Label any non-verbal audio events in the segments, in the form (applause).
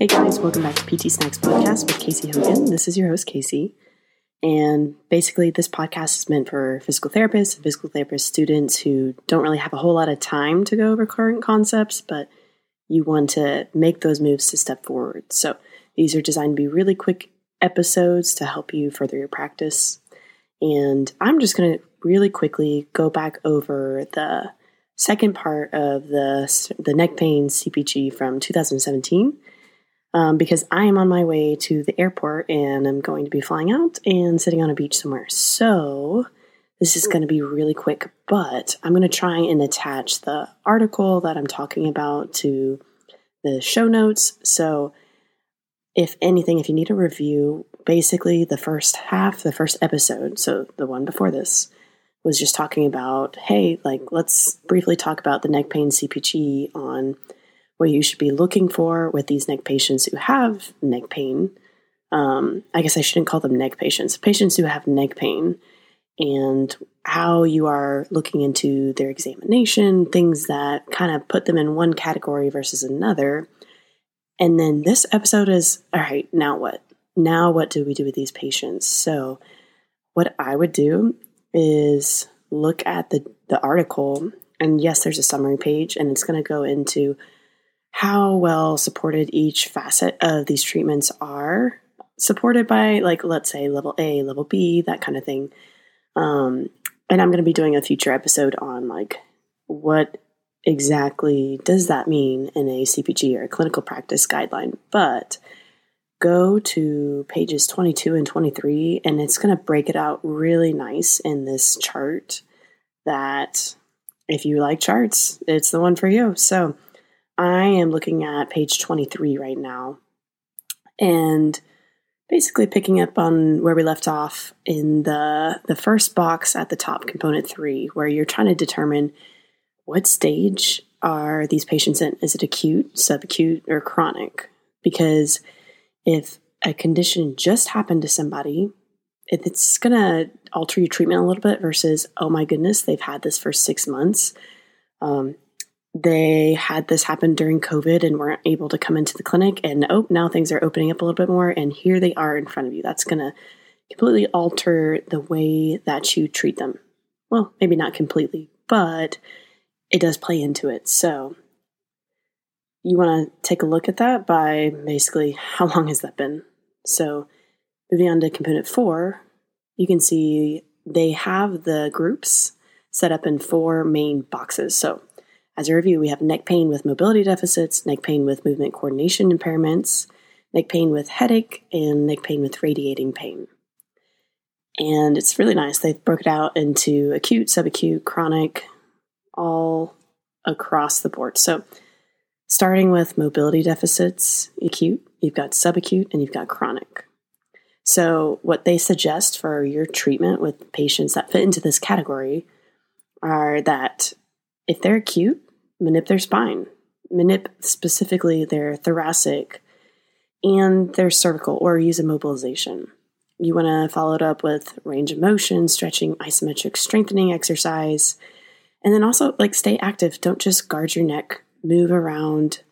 Hey guys, welcome back to PT Snacks Podcast with Casey Hogan. This is your host, Casey. And basically, this podcast is meant for physical therapists and physical therapist students who don't really have a whole lot of time to go over current concepts, but you want to make those moves to step forward. So, these are designed to be really quick episodes to help you further your practice. And I'm just going to really quickly go back over the second part of the, the neck pain CPG from 2017 um, because I am on my way to the airport and I'm going to be flying out and sitting on a beach somewhere. So this is going to be really quick, but I'm going to try and attach the article that I'm talking about to the show notes. So if anything, if you need a review, basically the first half, the first episode, so the one before this, was just talking about, hey, like, let's briefly talk about the neck pain CPG on what you should be looking for with these neck patients who have neck pain. Um, I guess I shouldn't call them neck patients, patients who have neck pain, and how you are looking into their examination, things that kind of put them in one category versus another. And then this episode is all right, now what? Now, what do we do with these patients? So, what I would do is look at the, the article, and yes, there's a summary page, and it's going to go into how well supported each facet of these treatments are supported by like let's say level a level b that kind of thing. Um, and i'm going to be doing a future episode on like what exactly does that mean in a cpg or a clinical practice guideline? But go to pages 22 and 23 and it's going to break it out really nice in this chart that if you like charts it's the one for you. So I am looking at page 23 right now and basically picking up on where we left off in the the first box at the top component 3 where you're trying to determine what stage are these patients in. Is it acute subacute or chronic? Because if a condition just happened to somebody it's going to alter your treatment a little bit versus oh my goodness they've had this for six months um, they had this happen during COVID and weren't able to come into the clinic. And oh, now things are opening up a little bit more, and here they are in front of you. That's going to completely alter the way that you treat them. Well, maybe not completely, but it does play into it. So you want to take a look at that by basically (laughs) how long has that been? So moving on to component four, you can see they have the groups set up in four main boxes. So as a review, we have neck pain with mobility deficits, neck pain with movement coordination impairments, neck pain with headache, and neck pain with radiating pain. And it's really nice. They've broken it out into acute, subacute, chronic, all across the board. So, starting with mobility deficits, acute, you've got subacute, and you've got chronic. So, what they suggest for your treatment with patients that fit into this category are that if they're acute, manip their spine, manip specifically their thoracic and their cervical, or use immobilization. You want to follow it up with range of motion, stretching, isometric strengthening exercise, and then also like stay active. Don't just guard your neck, move around,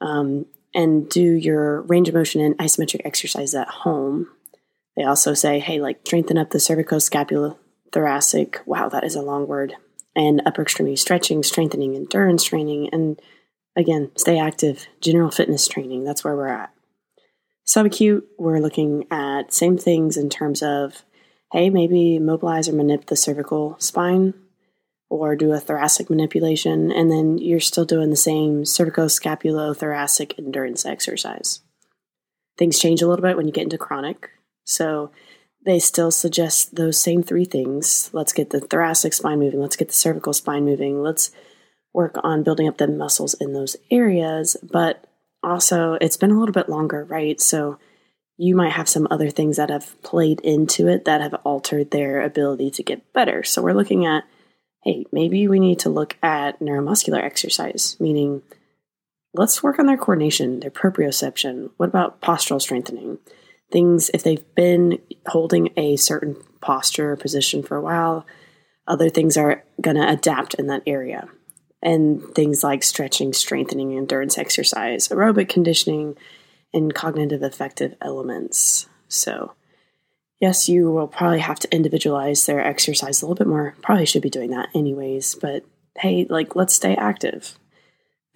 um, and do your range of motion and isometric exercise at home. They also say, hey, like strengthen up the cervicoscapular thoracic. Wow, that is a long word and upper extremity stretching, strengthening, endurance training, and again, stay active, general fitness training. That's where we're at. Subacute, we're looking at same things in terms of, hey, maybe mobilize or manip the cervical spine or do a thoracic manipulation, and then you're still doing the same cervicoscapulothoracic endurance exercise. Things change a little bit when you get into chronic. So they still suggest those same three things. Let's get the thoracic spine moving, let's get the cervical spine moving, let's work on building up the muscles in those areas. But also, it's been a little bit longer, right? So you might have some other things that have played into it that have altered their ability to get better. So we're looking at hey, maybe we need to look at neuromuscular exercise, meaning let's work on their coordination, their proprioception. What about postural strengthening? Things if they've been holding a certain posture or position for a while other things are going to adapt in that area and things like stretching strengthening endurance exercise aerobic conditioning and cognitive affective elements. So, yes, you will probably have to individualize their exercise a little bit more. Probably should be doing that anyways, but hey, like, let's stay active.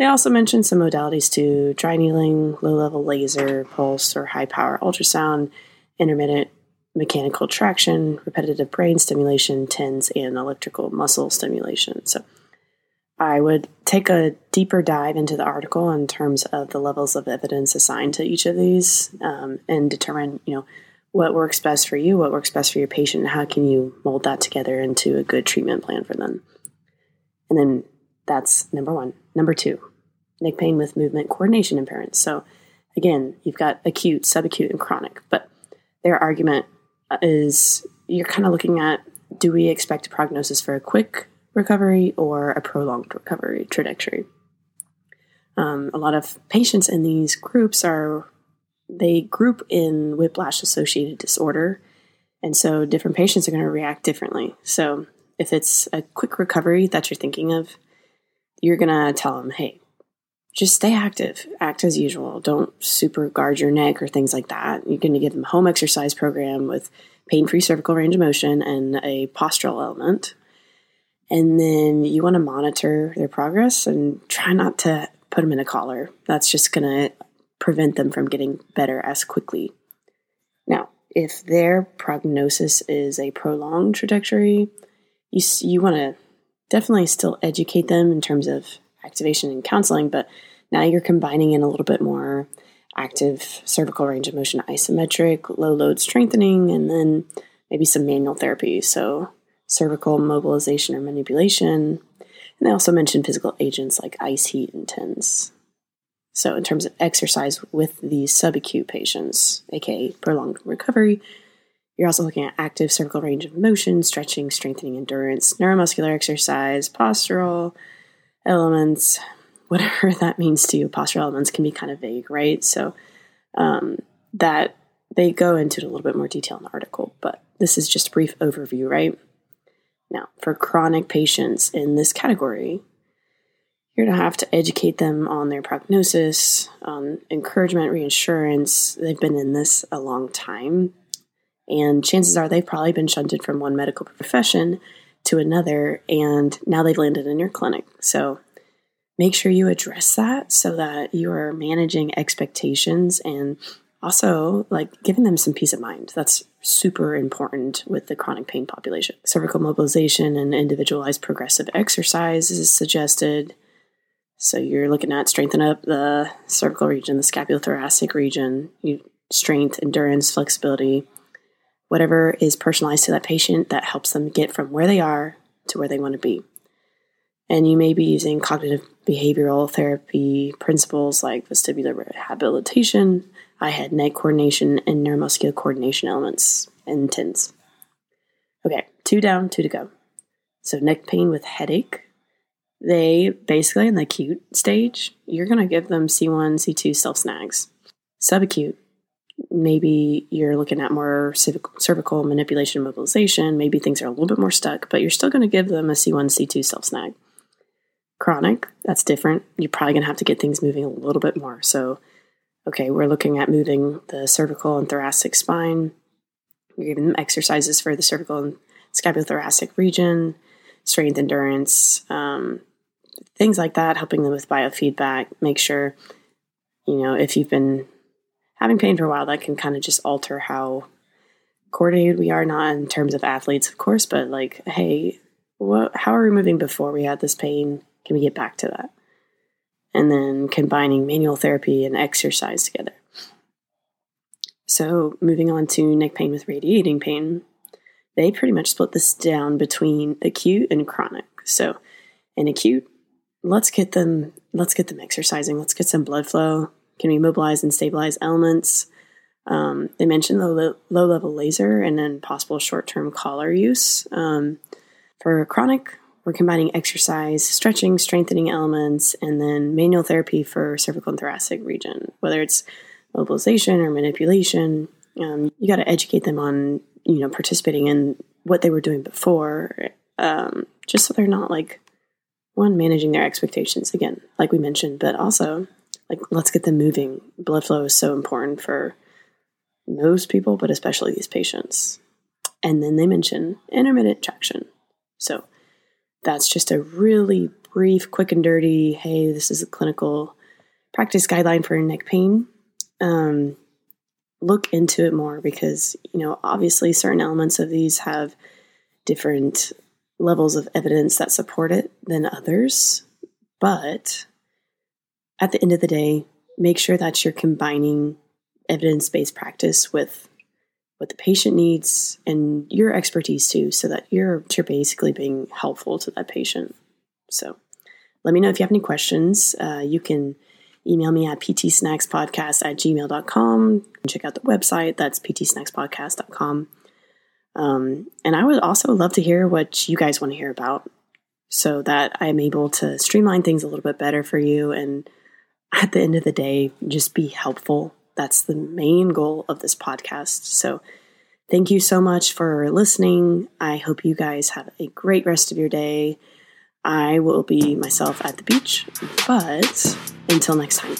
They also mentioned some modalities too dry needling, low level laser, pulse, or high power ultrasound, intermittent mechanical traction, repetitive brain stimulation, TENS, and electrical muscle stimulation. So I would take a deeper dive into the article in terms of the levels of evidence assigned to each of these um, and determine, you know, what works best for you, what works best for your patient, and how can you mold that together into a good treatment plan for them. And then that's number one. Number two, neck pain with movement coordination impairments. So again, you've got acute, subacute, and chronic, but their argument is you're kind of looking at do we expect a prognosis for a quick recovery or a prolonged recovery trajectory? Um, a lot of patients in these groups are they group in whiplash associated disorder, and so different patients are going to react differently. So if it's a quick recovery that you're thinking of, you're going to tell them, hey, just stay active, act as usual. Don't super guard your neck or things like that. You're going to give them a home exercise program with pain free cervical range of motion and a postural element. And then you want to monitor their progress and try not to put them in a collar. That's just going to prevent them from getting better as quickly. Now, if their prognosis is a prolonged trajectory, you, you want to definitely still educate them in terms of activation and counseling, but now you're combining in a little bit more active cervical range of motion isometric, low load strengthening, and then maybe some manual therapy. So, cervical mobilization or manipulation. And they also mentioned physical agents like ice, heat, and TENS. So, in terms of exercise with these subacute patients, aka prolonged recovery, you're also looking at active cervical range of motion, stretching, strengthening endurance, neuromuscular exercise, postural, elements, (laughs) whatever that means to you. Postural elements can be kind of vague, right? So um, that they go into it a little bit more detail in the article, but this is just a brief overview, right? Now, for chronic patients in this category, you're going to have to educate them on their prognosis, on encouragement, reassurance. They've been in this a long time, and chances are they've probably been shunted from one medical profession to another, and now they've landed in your clinic. So make sure you address that so that you are managing expectations and also like giving them some peace of mind. That's super important with the chronic pain population. Cervical mobilization and individualized progressive exercise is suggested. So you're looking at strengthen up the cervical region, the scapulothoracic region, you strength, endurance, flexibility, whatever is personalized to that patient that helps them get from where they are to where they want to be. And you may be using cognitive behavioral therapy principles like vestibular rehabilitation, eye head neck coordination, and neuromuscular coordination elements and TENS. Okay, two down, two to go. So, neck pain with headache. They basically, in the acute stage, you're going to give them C1, C2 self snags. Subacute, maybe you're looking at more cervical manipulation mobilization. Maybe things are a little bit more stuck, but you're still going to give them a C1, C2 self snag. Chronic, that's different. You're probably going to have to get things moving a little bit more. So, okay, we're looking at moving the cervical and thoracic spine. You're giving them exercises for the cervical and scapulothoracic region, strength endurance, um, things like that, helping them with biofeedback. Make sure, you know, if you've been having pain for a while, that can kind of just alter how coordinated we are, not in terms of athletes, of course, but like, hey, what, how are we moving before we had this pain? Can we get back to that? And then combining manual therapy and exercise together. So, moving on to neck pain with radiating pain, they pretty much split this down between acute and chronic. So, in acute, let's get them let's get them exercising. Let's get some blood flow. Can we mobilize and stabilize elements? Um, they mentioned the low level laser and then possible short term collar use. Um, for chronic, we're combining exercise, stretching, strengthening elements, and then manual therapy for cervical and thoracic region, whether it's mobilization or manipulation. Um, you got to educate them on, you know, participating in what they were doing before, um, just so they're not like one managing their expectations again, like we mentioned, but also like let's get them moving. Blood flow is so important for most people, but especially these patients. And then they mention intermittent traction. So that's just a really brief, quick and dirty hey, this is a clinical practice guideline for neck pain. Um, look into it more because, you know, obviously certain elements of these have different levels of evidence that support it than others. But at the end of the day, make sure that you're combining evidence based practice with what the patient needs and your expertise too, so that you're, you're basically being helpful to that patient. So let me know if you have any questions. Uh, you can email me at ptsnackspodcast at gmail.com. Check out the website. That's ptsnackspodcast.com. Um, and I would also love to hear what you guys want to hear about so that I'm able to streamline things a little bit better for you and at the end of the day, just be helpful. That's the main goal of this podcast. So, thank you so much for listening. I hope you guys have a great rest of your day. I will be myself at the beach, but until next time.